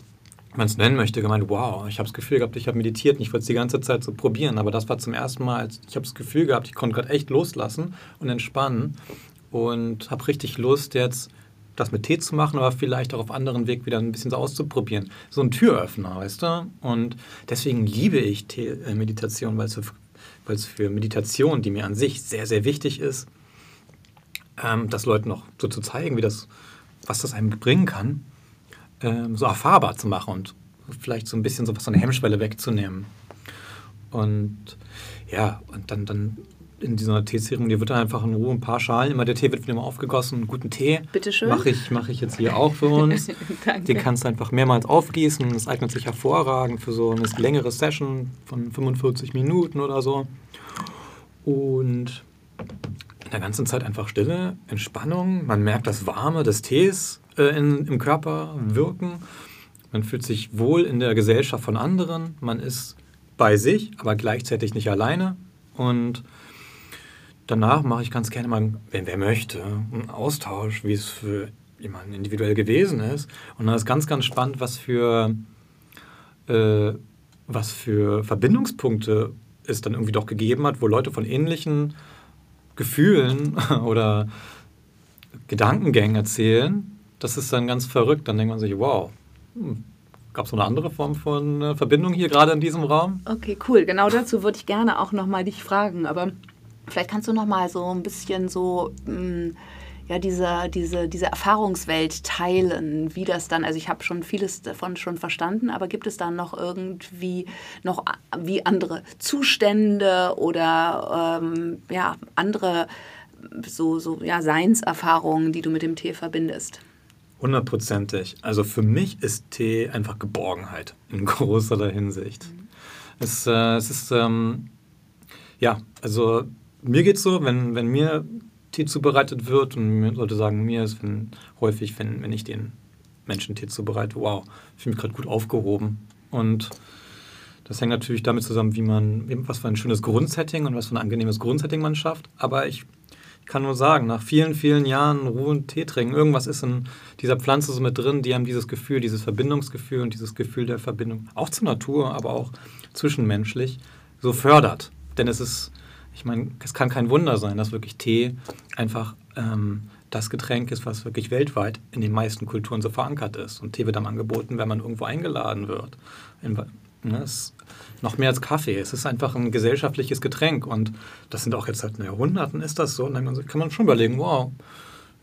wenn man es nennen möchte, gemeint, wow, ich habe das Gefühl gehabt, ich habe meditiert und ich wollte es die ganze Zeit so probieren, aber das war zum ersten Mal, ich habe das Gefühl gehabt, ich konnte gerade echt loslassen und entspannen und habe richtig Lust jetzt das mit Tee zu machen, aber vielleicht auch auf anderen Weg wieder ein bisschen so auszuprobieren. So ein Türöffner, weißt du? Und deswegen liebe ich Tee, äh, Meditation, weil es es für Meditation, die mir an sich sehr, sehr wichtig ist, ähm, das Leuten noch so zu zeigen, wie das, was das einem bringen kann, ähm, so erfahrbar zu machen und vielleicht so ein bisschen so, was so eine Hemmschwelle wegzunehmen. Und ja, und dann, dann in dieser Teezeremonie wird da einfach in Ruhe ein paar Schalen, immer der Tee wird wieder mal aufgegossen, einen guten Tee. Bitte schön. Mache ich, mach ich jetzt hier auch für uns. Danke. Den kannst du einfach mehrmals aufgießen. Das eignet sich hervorragend für so eine längere Session von 45 Minuten oder so. Und in der ganzen Zeit einfach Stille, Entspannung. Man merkt das Warme des Tees äh, in, im Körper wirken. Man fühlt sich wohl in der Gesellschaft von anderen. Man ist bei sich, aber gleichzeitig nicht alleine. Und danach mache ich ganz gerne mal, wenn wer möchte, einen Austausch, wie es für jemanden individuell gewesen ist. Und dann ist ganz, ganz spannend, was für, äh, was für Verbindungspunkte es dann irgendwie doch gegeben hat, wo Leute von ähnlichen Gefühlen oder Gedankengängen erzählen. Das ist dann ganz verrückt. Dann denkt man sich, wow, hm, gab es noch eine andere Form von äh, Verbindung hier gerade in diesem Raum? Okay, cool. Genau dazu würde ich gerne auch nochmal dich fragen. Aber Vielleicht kannst du noch mal so ein bisschen so mm, ja, diese, diese, diese Erfahrungswelt teilen, wie das dann, also ich habe schon vieles davon schon verstanden, aber gibt es dann noch irgendwie noch wie andere Zustände oder ähm, ja, andere so, so ja, Seinserfahrungen, die du mit dem Tee verbindest? Hundertprozentig. Also für mich ist Tee einfach Geborgenheit in großer Hinsicht. Mhm. Es, äh, es ist, ähm, ja, also mir geht es so, wenn, wenn mir Tee zubereitet wird und mir sollte sagen, mir ist wenn, häufig, wenn, wenn ich den Menschen Tee zubereite, wow, ich fühle mich gerade gut aufgehoben. Und das hängt natürlich damit zusammen, wie man, was für ein schönes Grundsetting und was für ein angenehmes Grundsetting man schafft. Aber ich kann nur sagen, nach vielen, vielen Jahren Ruhe und Tee trinken, irgendwas ist in dieser Pflanze so mit drin, die haben dieses Gefühl, dieses Verbindungsgefühl und dieses Gefühl der Verbindung, auch zur Natur, aber auch zwischenmenschlich, so fördert. Denn es ist ich meine, es kann kein Wunder sein, dass wirklich Tee einfach ähm, das Getränk ist, was wirklich weltweit in den meisten Kulturen so verankert ist. Und Tee wird dann angeboten, wenn man irgendwo eingeladen wird. In, ne, noch mehr als Kaffee. Es ist einfach ein gesellschaftliches Getränk. Und das sind auch jetzt seit Jahrhunderten ist das so. Und dann kann man schon überlegen, wow,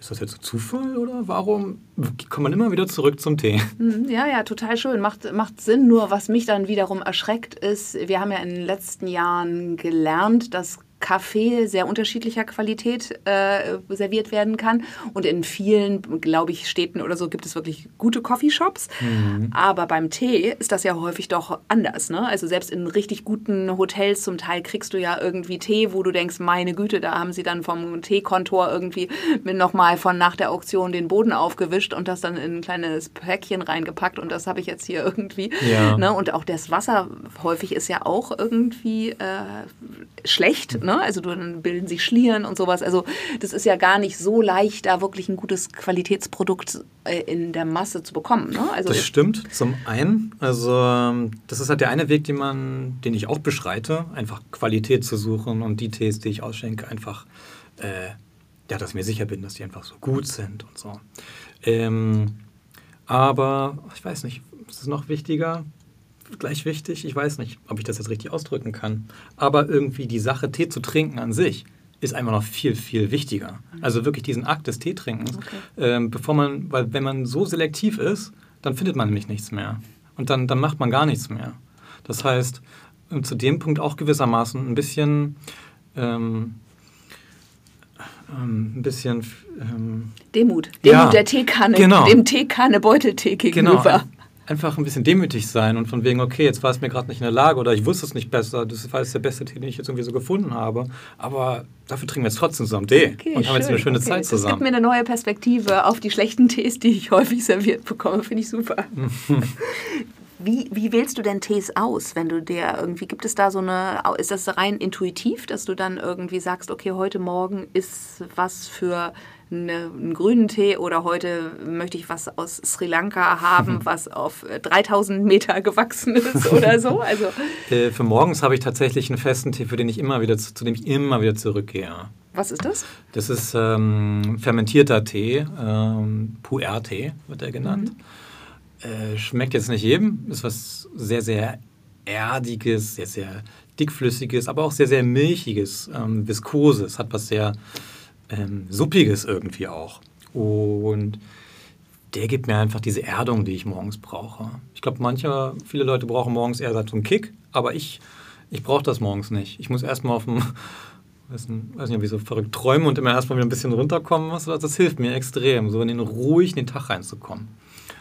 ist das jetzt Zufall oder warum kommt man immer wieder zurück zum Tee? Mhm, ja, ja, total schön. Macht, macht Sinn. Nur was mich dann wiederum erschreckt ist, wir haben ja in den letzten Jahren gelernt, dass Kaffee sehr unterschiedlicher Qualität äh, serviert werden kann. Und in vielen, glaube ich, Städten oder so gibt es wirklich gute Coffeeshops. Mhm. Aber beim Tee ist das ja häufig doch anders. Ne? Also selbst in richtig guten Hotels zum Teil kriegst du ja irgendwie Tee, wo du denkst, meine Güte, da haben sie dann vom Teekontor irgendwie nochmal von nach der Auktion den Boden aufgewischt und das dann in ein kleines Päckchen reingepackt. Und das habe ich jetzt hier irgendwie. Ja. Ne? Und auch das Wasser häufig ist ja auch irgendwie äh, schlecht. Ne? Ne? Also dann bilden sich Schlieren und sowas. Also das ist ja gar nicht so leicht, da wirklich ein gutes Qualitätsprodukt äh, in der Masse zu bekommen. Ne? Also das stimmt. Zum einen, also ähm, das ist halt der eine Weg, den man, den ich auch beschreite, einfach Qualität zu suchen und die Tees, die ich ausschenke, einfach äh, ja, dass ich mir sicher bin, dass die einfach so gut sind und so. Ähm, aber ich weiß nicht, ist es noch wichtiger? gleich wichtig. Ich weiß nicht, ob ich das jetzt richtig ausdrücken kann. Aber irgendwie die Sache, Tee zu trinken an sich, ist einfach noch viel, viel wichtiger. Also wirklich diesen Akt des Teetrinkens. Okay. Ähm, bevor man, weil wenn man so selektiv ist, dann findet man nämlich nichts mehr. Und dann, dann macht man gar nichts mehr. Das heißt, zu dem Punkt auch gewissermaßen ein bisschen ähm, ähm, ein bisschen ähm, Demut. Demut ja, der Teekanne, genau. dem Teekanne Beuteltee gegenüber. Genau einfach ein bisschen demütig sein und von wegen, okay, jetzt war es mir gerade nicht in der Lage oder ich wusste es nicht besser, das war jetzt der beste Tee, den ich jetzt irgendwie so gefunden habe, aber dafür trinken wir jetzt trotzdem zusammen Tee okay, und haben jetzt eine schöne okay. Zeit zusammen. Das gibt mir eine neue Perspektive auf die schlechten Tees, die ich häufig serviert bekomme, finde ich super. Wie, wie, wählst du denn Tees aus, wenn du dir irgendwie, gibt es da so eine, ist das rein intuitiv, dass du dann irgendwie sagst, okay, heute Morgen ist was für eine, einen grünen Tee oder heute möchte ich was aus Sri Lanka haben, was auf 3000 Meter gewachsen ist oder so? Also äh, für morgens habe ich tatsächlich einen festen Tee, für den ich immer wieder, zu dem ich immer wieder zurückgehe. Was ist das? Das ist ähm, fermentierter Tee, ähm, Puer-Tee wird er genannt. Mhm. Äh, schmeckt jetzt nicht jedem, ist was sehr, sehr erdiges, sehr, sehr dickflüssiges, aber auch sehr, sehr milchiges, ähm, viskoses, hat was sehr ähm, Suppiges irgendwie auch. Und der gibt mir einfach diese Erdung, die ich morgens brauche. Ich glaube, manche, viele Leute brauchen morgens eher so einen Kick, aber ich, ich brauche das morgens nicht. Ich muss erstmal auf dem, weiß nicht, ob ich so verrückt träume und immer erstmal wieder ein bisschen runterkommen muss. Das hilft mir extrem, so in den ruhig in den Tag reinzukommen.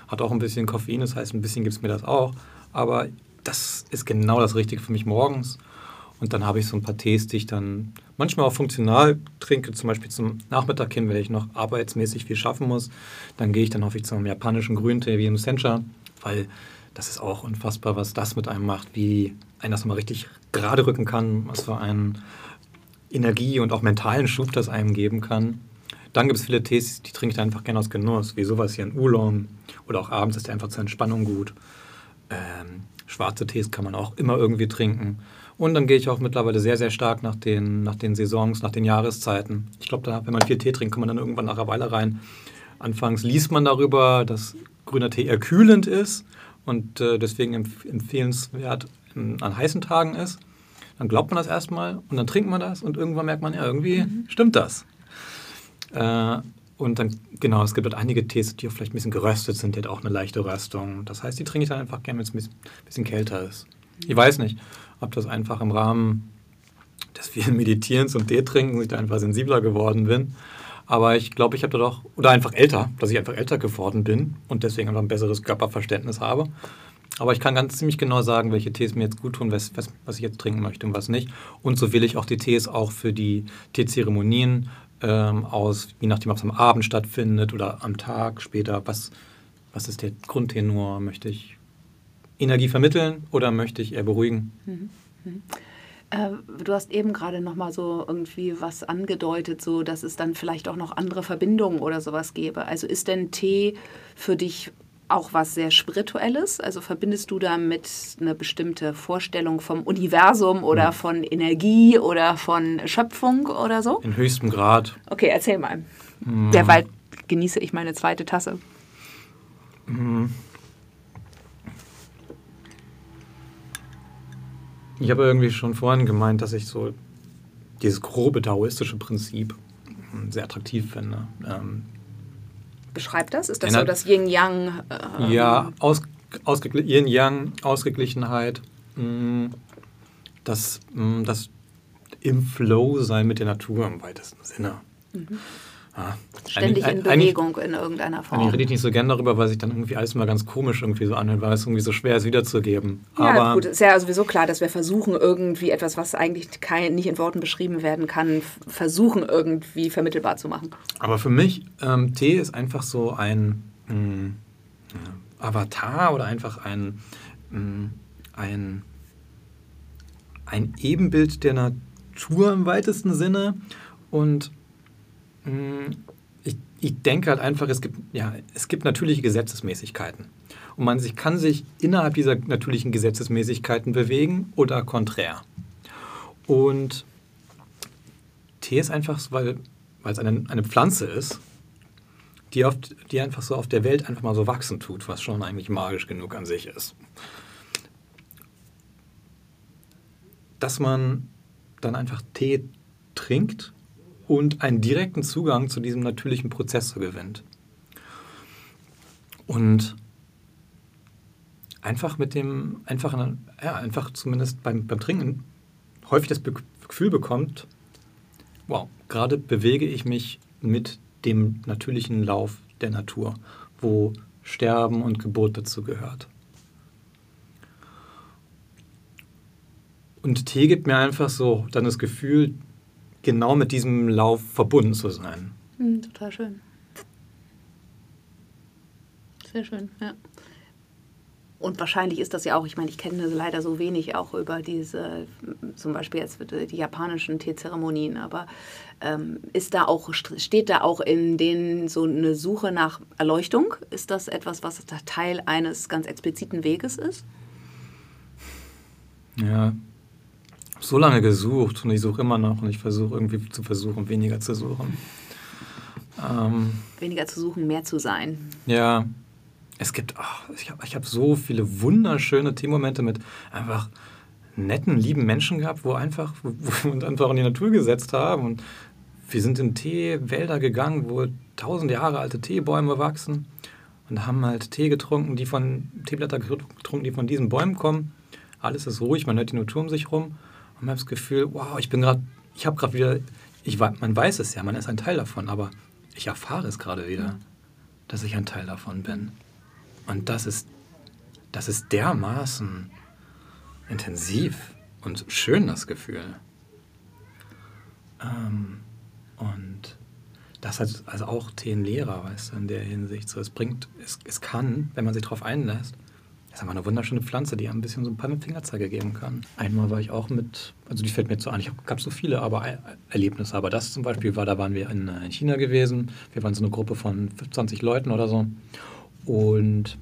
Hat auch ein bisschen Koffein, das heißt, ein bisschen gibt es mir das auch. Aber das ist genau das Richtige für mich morgens. Und dann habe ich so ein paar Tees, die ich dann manchmal auch funktional trinke, zum Beispiel zum Nachmittag hin, wenn ich noch arbeitsmäßig viel schaffen muss. Dann gehe ich dann häufig zum japanischen Grüntee wie im Sencha, weil das ist auch unfassbar, was das mit einem macht, wie einen das mal richtig gerade rücken kann, was für einen Energie und auch mentalen Schub das einem geben kann. Dann gibt es viele Tees, die trinke ich einfach gerne aus Genuss, wie sowas hier in Oolong oder auch abends ist der einfach zur Entspannung gut. Ähm, schwarze Tees kann man auch immer irgendwie trinken. Und dann gehe ich auch mittlerweile sehr, sehr stark nach den, nach den Saisons, nach den Jahreszeiten. Ich glaube, wenn man viel Tee trinkt, kommt man dann irgendwann nach einer Weile rein. Anfangs liest man darüber, dass grüner Tee eher kühlend ist und äh, deswegen empf empfehlenswert in, an heißen Tagen ist. Dann glaubt man das erstmal und dann trinkt man das und irgendwann merkt man, ja, irgendwie mhm. stimmt das. Äh, und dann, genau, es gibt halt einige Tees, die auch vielleicht ein bisschen geröstet sind, die hat auch eine leichte Röstung. Das heißt, die trinke ich dann einfach gerne, wenn es ein bisschen, bisschen kälter ist. Ich weiß nicht ob das einfach im Rahmen des vielen Meditierens und Tee-Trinkens ich da einfach sensibler geworden bin. Aber ich glaube, ich habe da doch, oder einfach älter, dass ich einfach älter geworden bin und deswegen einfach ein besseres Körperverständnis habe. Aber ich kann ganz ziemlich genau sagen, welche Tees mir jetzt gut tun, was, was, was ich jetzt trinken möchte und was nicht. Und so wähle ich auch die Tees auch für die Teezeremonien ähm, aus, je nachdem, ob es am Abend stattfindet oder am Tag später. Was, was ist der Grundtenor? Möchte ich Energie vermitteln oder möchte ich eher beruhigen? Mhm. Mhm. Äh, du hast eben gerade noch mal so irgendwie was angedeutet, so dass es dann vielleicht auch noch andere Verbindungen oder sowas gäbe. Also ist denn Tee für dich auch was sehr Spirituelles? Also verbindest du damit eine bestimmte Vorstellung vom Universum oder mhm. von Energie oder von Schöpfung oder so? In höchstem Grad. Okay, erzähl mal. Mhm. Derweil genieße ich meine zweite Tasse. Mhm. Ich habe irgendwie schon vorhin gemeint, dass ich so dieses grobe taoistische Prinzip sehr attraktiv finde. Ähm, Beschreibt das? Ist das so das Yin-Yang? Äh, ja, aus, Yin-Yang, Ausgeglichenheit, mh, mm, das, mh, mm, das im Flow sein mit der Natur im weitesten Sinne. Mhm. Ja, Ständig in Bewegung in irgendeiner Form. Ich rede nicht so gern darüber, weil sich dann irgendwie alles mal ganz komisch irgendwie so anhört, weil es irgendwie so schwer ist wiederzugeben. Ja, Aber gut, ist ja sowieso klar, dass wir versuchen, irgendwie etwas, was eigentlich kein, nicht in Worten beschrieben werden kann, versuchen irgendwie vermittelbar zu machen. Aber für mich, ähm, Tee ist einfach so ein mh, hm, Avatar oder einfach ein, mh, hm, ein, ein Ebenbild der Natur im weitesten Sinne und ich, ich denke halt einfach, es gibt, ja, es gibt natürliche Gesetzesmäßigkeiten. Und man sich, kann sich innerhalb dieser natürlichen Gesetzesmäßigkeiten bewegen oder konträr. Und Tee ist einfach, weil, weil es eine, eine Pflanze ist, die, oft, die einfach so auf der Welt einfach mal so wachsen tut, was schon eigentlich magisch genug an sich ist. dass man dann einfach Tee trinkt und einen direkten Zugang zu diesem natürlichen Prozess gewinnt. Und einfach mit dem, einfach, ja, einfach zumindest beim, beim Trinken häufig das Gefühl bekommt, wow, gerade bewege ich mich mit dem natürlichen Lauf der Natur, wo Sterben und Geburt dazu gehört. Und Tee gibt mir einfach so dann das Gefühl, genau mit diesem Lauf verbunden zu sein. Mhm, total schön. Sehr schön, ja. Und wahrscheinlich ist das ja auch, ich meine, ich kenne leider so wenig auch über diese, zum Beispiel jetzt die japanischen Teezeremonien, aber ähm, ist da auch, steht da auch in denen so eine Suche nach Erleuchtung? Ist das etwas, was Teil eines ganz expliziten Weges ist? Ja, so lange gesucht und ich suche immer noch und ich versuche irgendwie zu versuchen, weniger zu suchen. Ähm, weniger zu suchen, mehr zu sein. Ja, es gibt, oh, ich habe ich hab so viele wunderschöne Teamomente mit einfach netten, lieben Menschen gehabt, wo, einfach, wo wir uns einfach in die Natur gesetzt haben. Und wir sind in Teewälder gegangen, wo tausend Jahre alte Teebäume wachsen und haben halt Tee getrunken, die von Teeblätter getrunken, die von diesen Bäumen kommen. Alles ist ruhig, man hört die Natur um sich rum und man hat das Gefühl, wow, ich bin gerade, ich habe gerade wieder, ich, man weiß es ja, man ist ein Teil davon, aber ich erfahre es gerade wieder, dass ich ein Teil davon bin. Und das ist, das ist dermaßen intensiv und schön, das Gefühl. Ähm, und das hat also auch den Lehrer, weißt du, in der Hinsicht. So, es bringt, es, es kann, wenn man sich darauf einlässt, das ist einfach eine wunderschöne Pflanze, die ein bisschen so ein paar mit Fingerzeige geben kann. Einmal war ich auch mit, also die fällt mir jetzt so an, ich gab so viele aber Erlebnisse, aber das zum Beispiel war, da waren wir in, in China gewesen, wir waren so eine Gruppe von 20 Leuten oder so und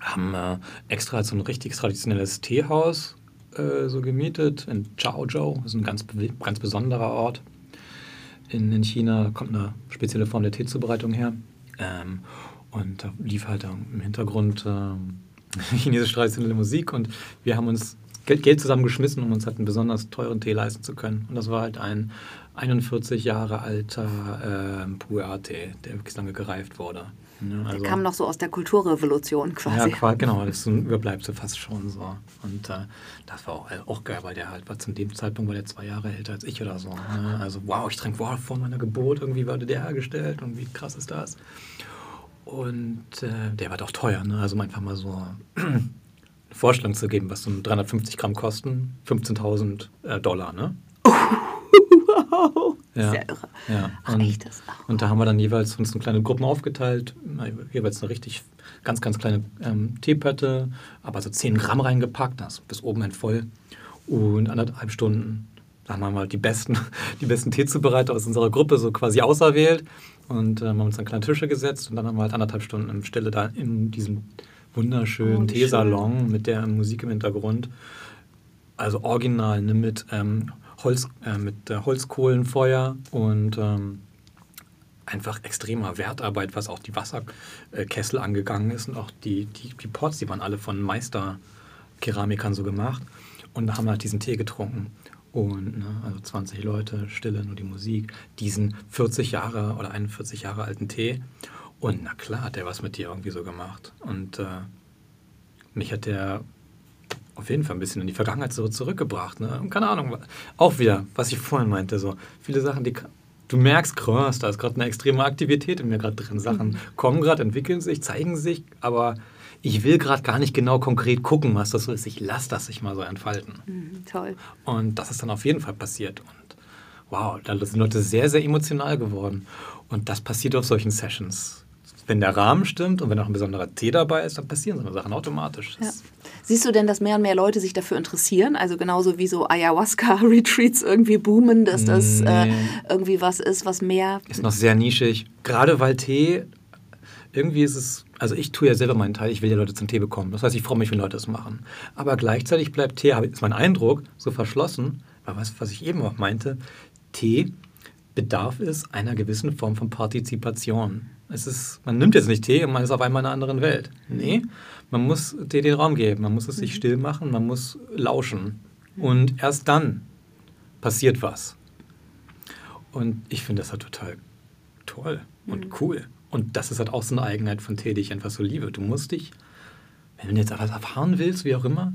haben äh, extra so ein richtig traditionelles Teehaus äh, so gemietet in Chaozhou. Das ist ein ganz, ganz besonderer Ort. In, in China kommt eine spezielle Form der Teezubereitung her. Ähm, und da lief halt im Hintergrund äh, chinesische traditionelle Musik und wir haben uns Geld, Geld zusammengeschmissen, um uns halt einen besonders teuren Tee leisten zu können. Und das war halt ein 41 Jahre alter äh, Pu'er-Tee, der wirklich lange gereift wurde. Ja, also, der kam noch so aus der Kulturrevolution quasi. Ja, genau, das ist ein Überbleibsel fast schon so. Und äh, das war auch, äh, auch geil, weil der halt war zu dem Zeitpunkt war der zwei Jahre älter als ich oder so. Ne? Also wow, ich trinke wow, vor meiner Geburt, irgendwie wurde der hergestellt und wie krass ist das? Und äh, der war doch teuer, ne? also um einfach mal so eine Vorstellung zu geben, was so 350 Gramm kosten, 15.000 äh, Dollar, ne? wow. Ja. Sehr irre. Ja. Und, Ach, echt, das und da haben wir dann jeweils uns in kleine Gruppen aufgeteilt, jeweils eine richtig ganz, ganz kleine ähm, Teepötte, aber so 10 Gramm reingepackt, das bis oben hin voll. Und anderthalb Stunden, da haben wir mal die besten, die besten Teezubereiter aus unserer Gruppe so quasi auserwählt und äh, haben uns an kleine Tische gesetzt und dann haben wir halt anderthalb Stunden in Stille da in diesem wunderschönen oh, Teesalon schön. mit der Musik im Hintergrund. Also original, ne, mit ähm, Holz, äh, mit äh, Holzkohlenfeuer und ähm, einfach extremer Wertarbeit, was auch die Wasserkessel angegangen ist und auch die, die, die Pots, die waren alle von Meisterkeramikern so gemacht und da haben wir halt diesen Tee getrunken. Und ne, also 20 Leute, Stille, nur die Musik, diesen 40 Jahre oder 41 Jahre alten Tee. Und na klar hat der was mit dir irgendwie so gemacht. Und äh, mich hat der auf jeden Fall ein bisschen in die Vergangenheit so zurückgebracht. Ne? Und keine Ahnung, auch wieder, was ich vorhin meinte, so viele Sachen, die du merkst, krass, da ist gerade eine extreme Aktivität in mir gerade drin. Sachen mhm. kommen gerade, entwickeln sich, zeigen sich, aber ich will gerade gar nicht genau konkret gucken, was das so ist. Ich lasse das sich mal so entfalten. Mhm, toll. Und das ist dann auf jeden Fall passiert. Und wow, da sind Leute sehr, sehr emotional geworden. Und das passiert auf solchen Sessions wenn der Rahmen stimmt und wenn auch ein besonderer Tee dabei ist, dann passieren so Sachen automatisch. Ja. Siehst du denn, dass mehr und mehr Leute sich dafür interessieren? Also genauso wie so Ayahuasca-Retreats irgendwie boomen, dass das nee. äh, irgendwie was ist, was mehr... Ist noch sehr nischig. Gerade weil Tee, irgendwie ist es... Also ich tue ja selber meinen Teil, ich will ja Leute zum Tee bekommen. Das heißt, ich freue mich, wenn Leute das machen. Aber gleichzeitig bleibt Tee, ist mein Eindruck, so verschlossen, was, was ich eben auch meinte, Tee bedarf es einer gewissen Form von Partizipation. Es ist, man nimmt jetzt nicht Tee und man ist auf einmal in einer anderen Welt. Nee, man muss Tee den Raum geben, man muss es sich mhm. still machen, man muss lauschen. Und erst dann passiert was. Und ich finde das halt total toll und mhm. cool. Und das ist halt auch so eine Eigenheit von Tee, die ich einfach so liebe. Du musst dich, wenn du jetzt etwas erfahren willst, wie auch immer,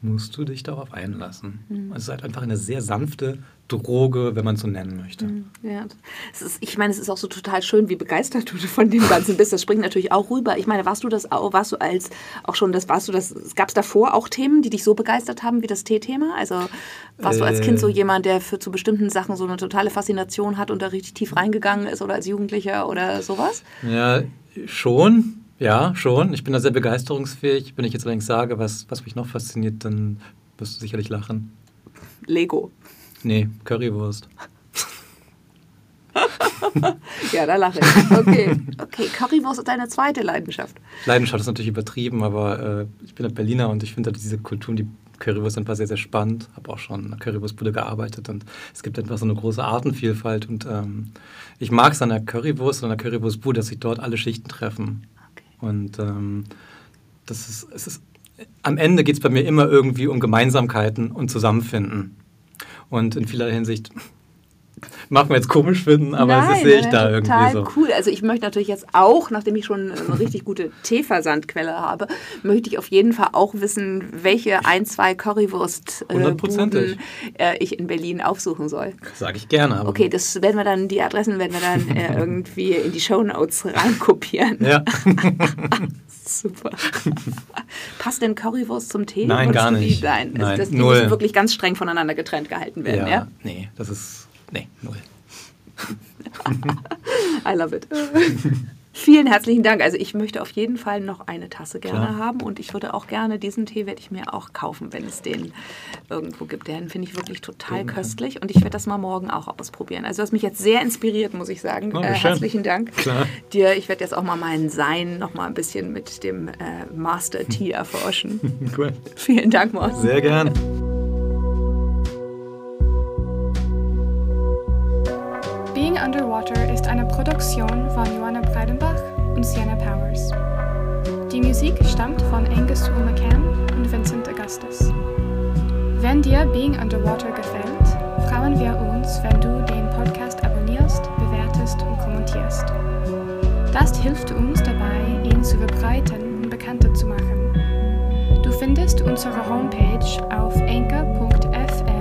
musst du dich darauf einlassen. Mhm. Es ist halt einfach eine sehr sanfte Droge, wenn man es so nennen möchte. Mhm. Ja, ist, ich meine, es ist auch so total schön, wie begeistert du von dem Ganzen bist. Das springt natürlich auch rüber. Ich meine, warst du das auch, warst du als auch schon, das warst du das, gab es davor auch Themen, die dich so begeistert haben wie das Tee-Thema? Also warst äh, du als Kind so äh. jemand, der für zu bestimmten Sachen so eine totale Faszination hat und da richtig tief reingegangen ist oder als Jugendlicher oder sowas? Ja, schon. Ja, schon. Ich bin da sehr begeisterungsfähig. Wenn ich jetzt allerdings sage, was, was mich noch fasziniert, dann wirst du sicherlich lachen. Lego. Nee, Currywurst. ja, da lache ich. Okay. okay, Currywurst ist deine zweite Leidenschaft. Leidenschaft ist natürlich übertrieben, aber äh, ich bin ein Berliner und ich finde halt diese Kultur, die Currywurst einfach sehr, sehr spannend. Habe auch schon in der Currywurstbude gearbeitet und es gibt einfach so eine große Artenvielfalt und ähm, ich mag es an der Currywurst und an der Currywurstbude, dass sich dort alle Schichten treffen. Und ähm, das ist, es ist, am Ende geht es bei mir immer irgendwie um Gemeinsamkeiten und Zusammenfinden. Und in vieler Hinsicht mag man jetzt komisch finden, aber nein, das sehe ich nein, da irgendwie total so. cool. Also ich möchte natürlich jetzt auch, nachdem ich schon eine richtig gute Teeversandquelle habe, möchte ich auf jeden Fall auch wissen, welche ein, zwei Currywurst äh, äh, ich in Berlin aufsuchen soll. Sage ich gerne. okay, das werden wir dann, die Adressen werden wir dann äh, irgendwie in die Shownotes reinkopieren. Ja. Super. Passt denn Currywurst zum Tee? Nein, gar nicht. Nein, Nein das, die müssen wirklich ganz streng voneinander getrennt gehalten werden, ja? ja? Nee, das ist Nee, null. I love it. Vielen herzlichen Dank. Also ich möchte auf jeden Fall noch eine Tasse gerne Klar. haben und ich würde auch gerne diesen Tee werde ich mir auch kaufen, wenn es den irgendwo gibt. Den finde ich wirklich total den, köstlich und ich werde das mal morgen auch ausprobieren. Also du hast mich jetzt sehr inspiriert, muss ich sagen. Oh, äh, herzlichen Dank Klar. dir. Ich werde jetzt auch mal meinen Sein noch mal ein bisschen mit dem äh, Master Tee erforschen. cool. Vielen Dank, Morten. Sehr gerne. Being Underwater ist eine Produktion von Joanna Breidenbach und Sienna Powers. Die Musik stammt von Angus Toole McCann und Vincent Augustus. Wenn dir Being Underwater gefällt, freuen wir uns, wenn du den Podcast abonnierst, bewertest und kommentierst. Das hilft uns dabei, ihn zu verbreiten und bekannter zu machen. Du findest unsere Homepage auf anchor.fm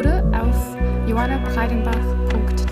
Oder auf johannabreidenbach.de.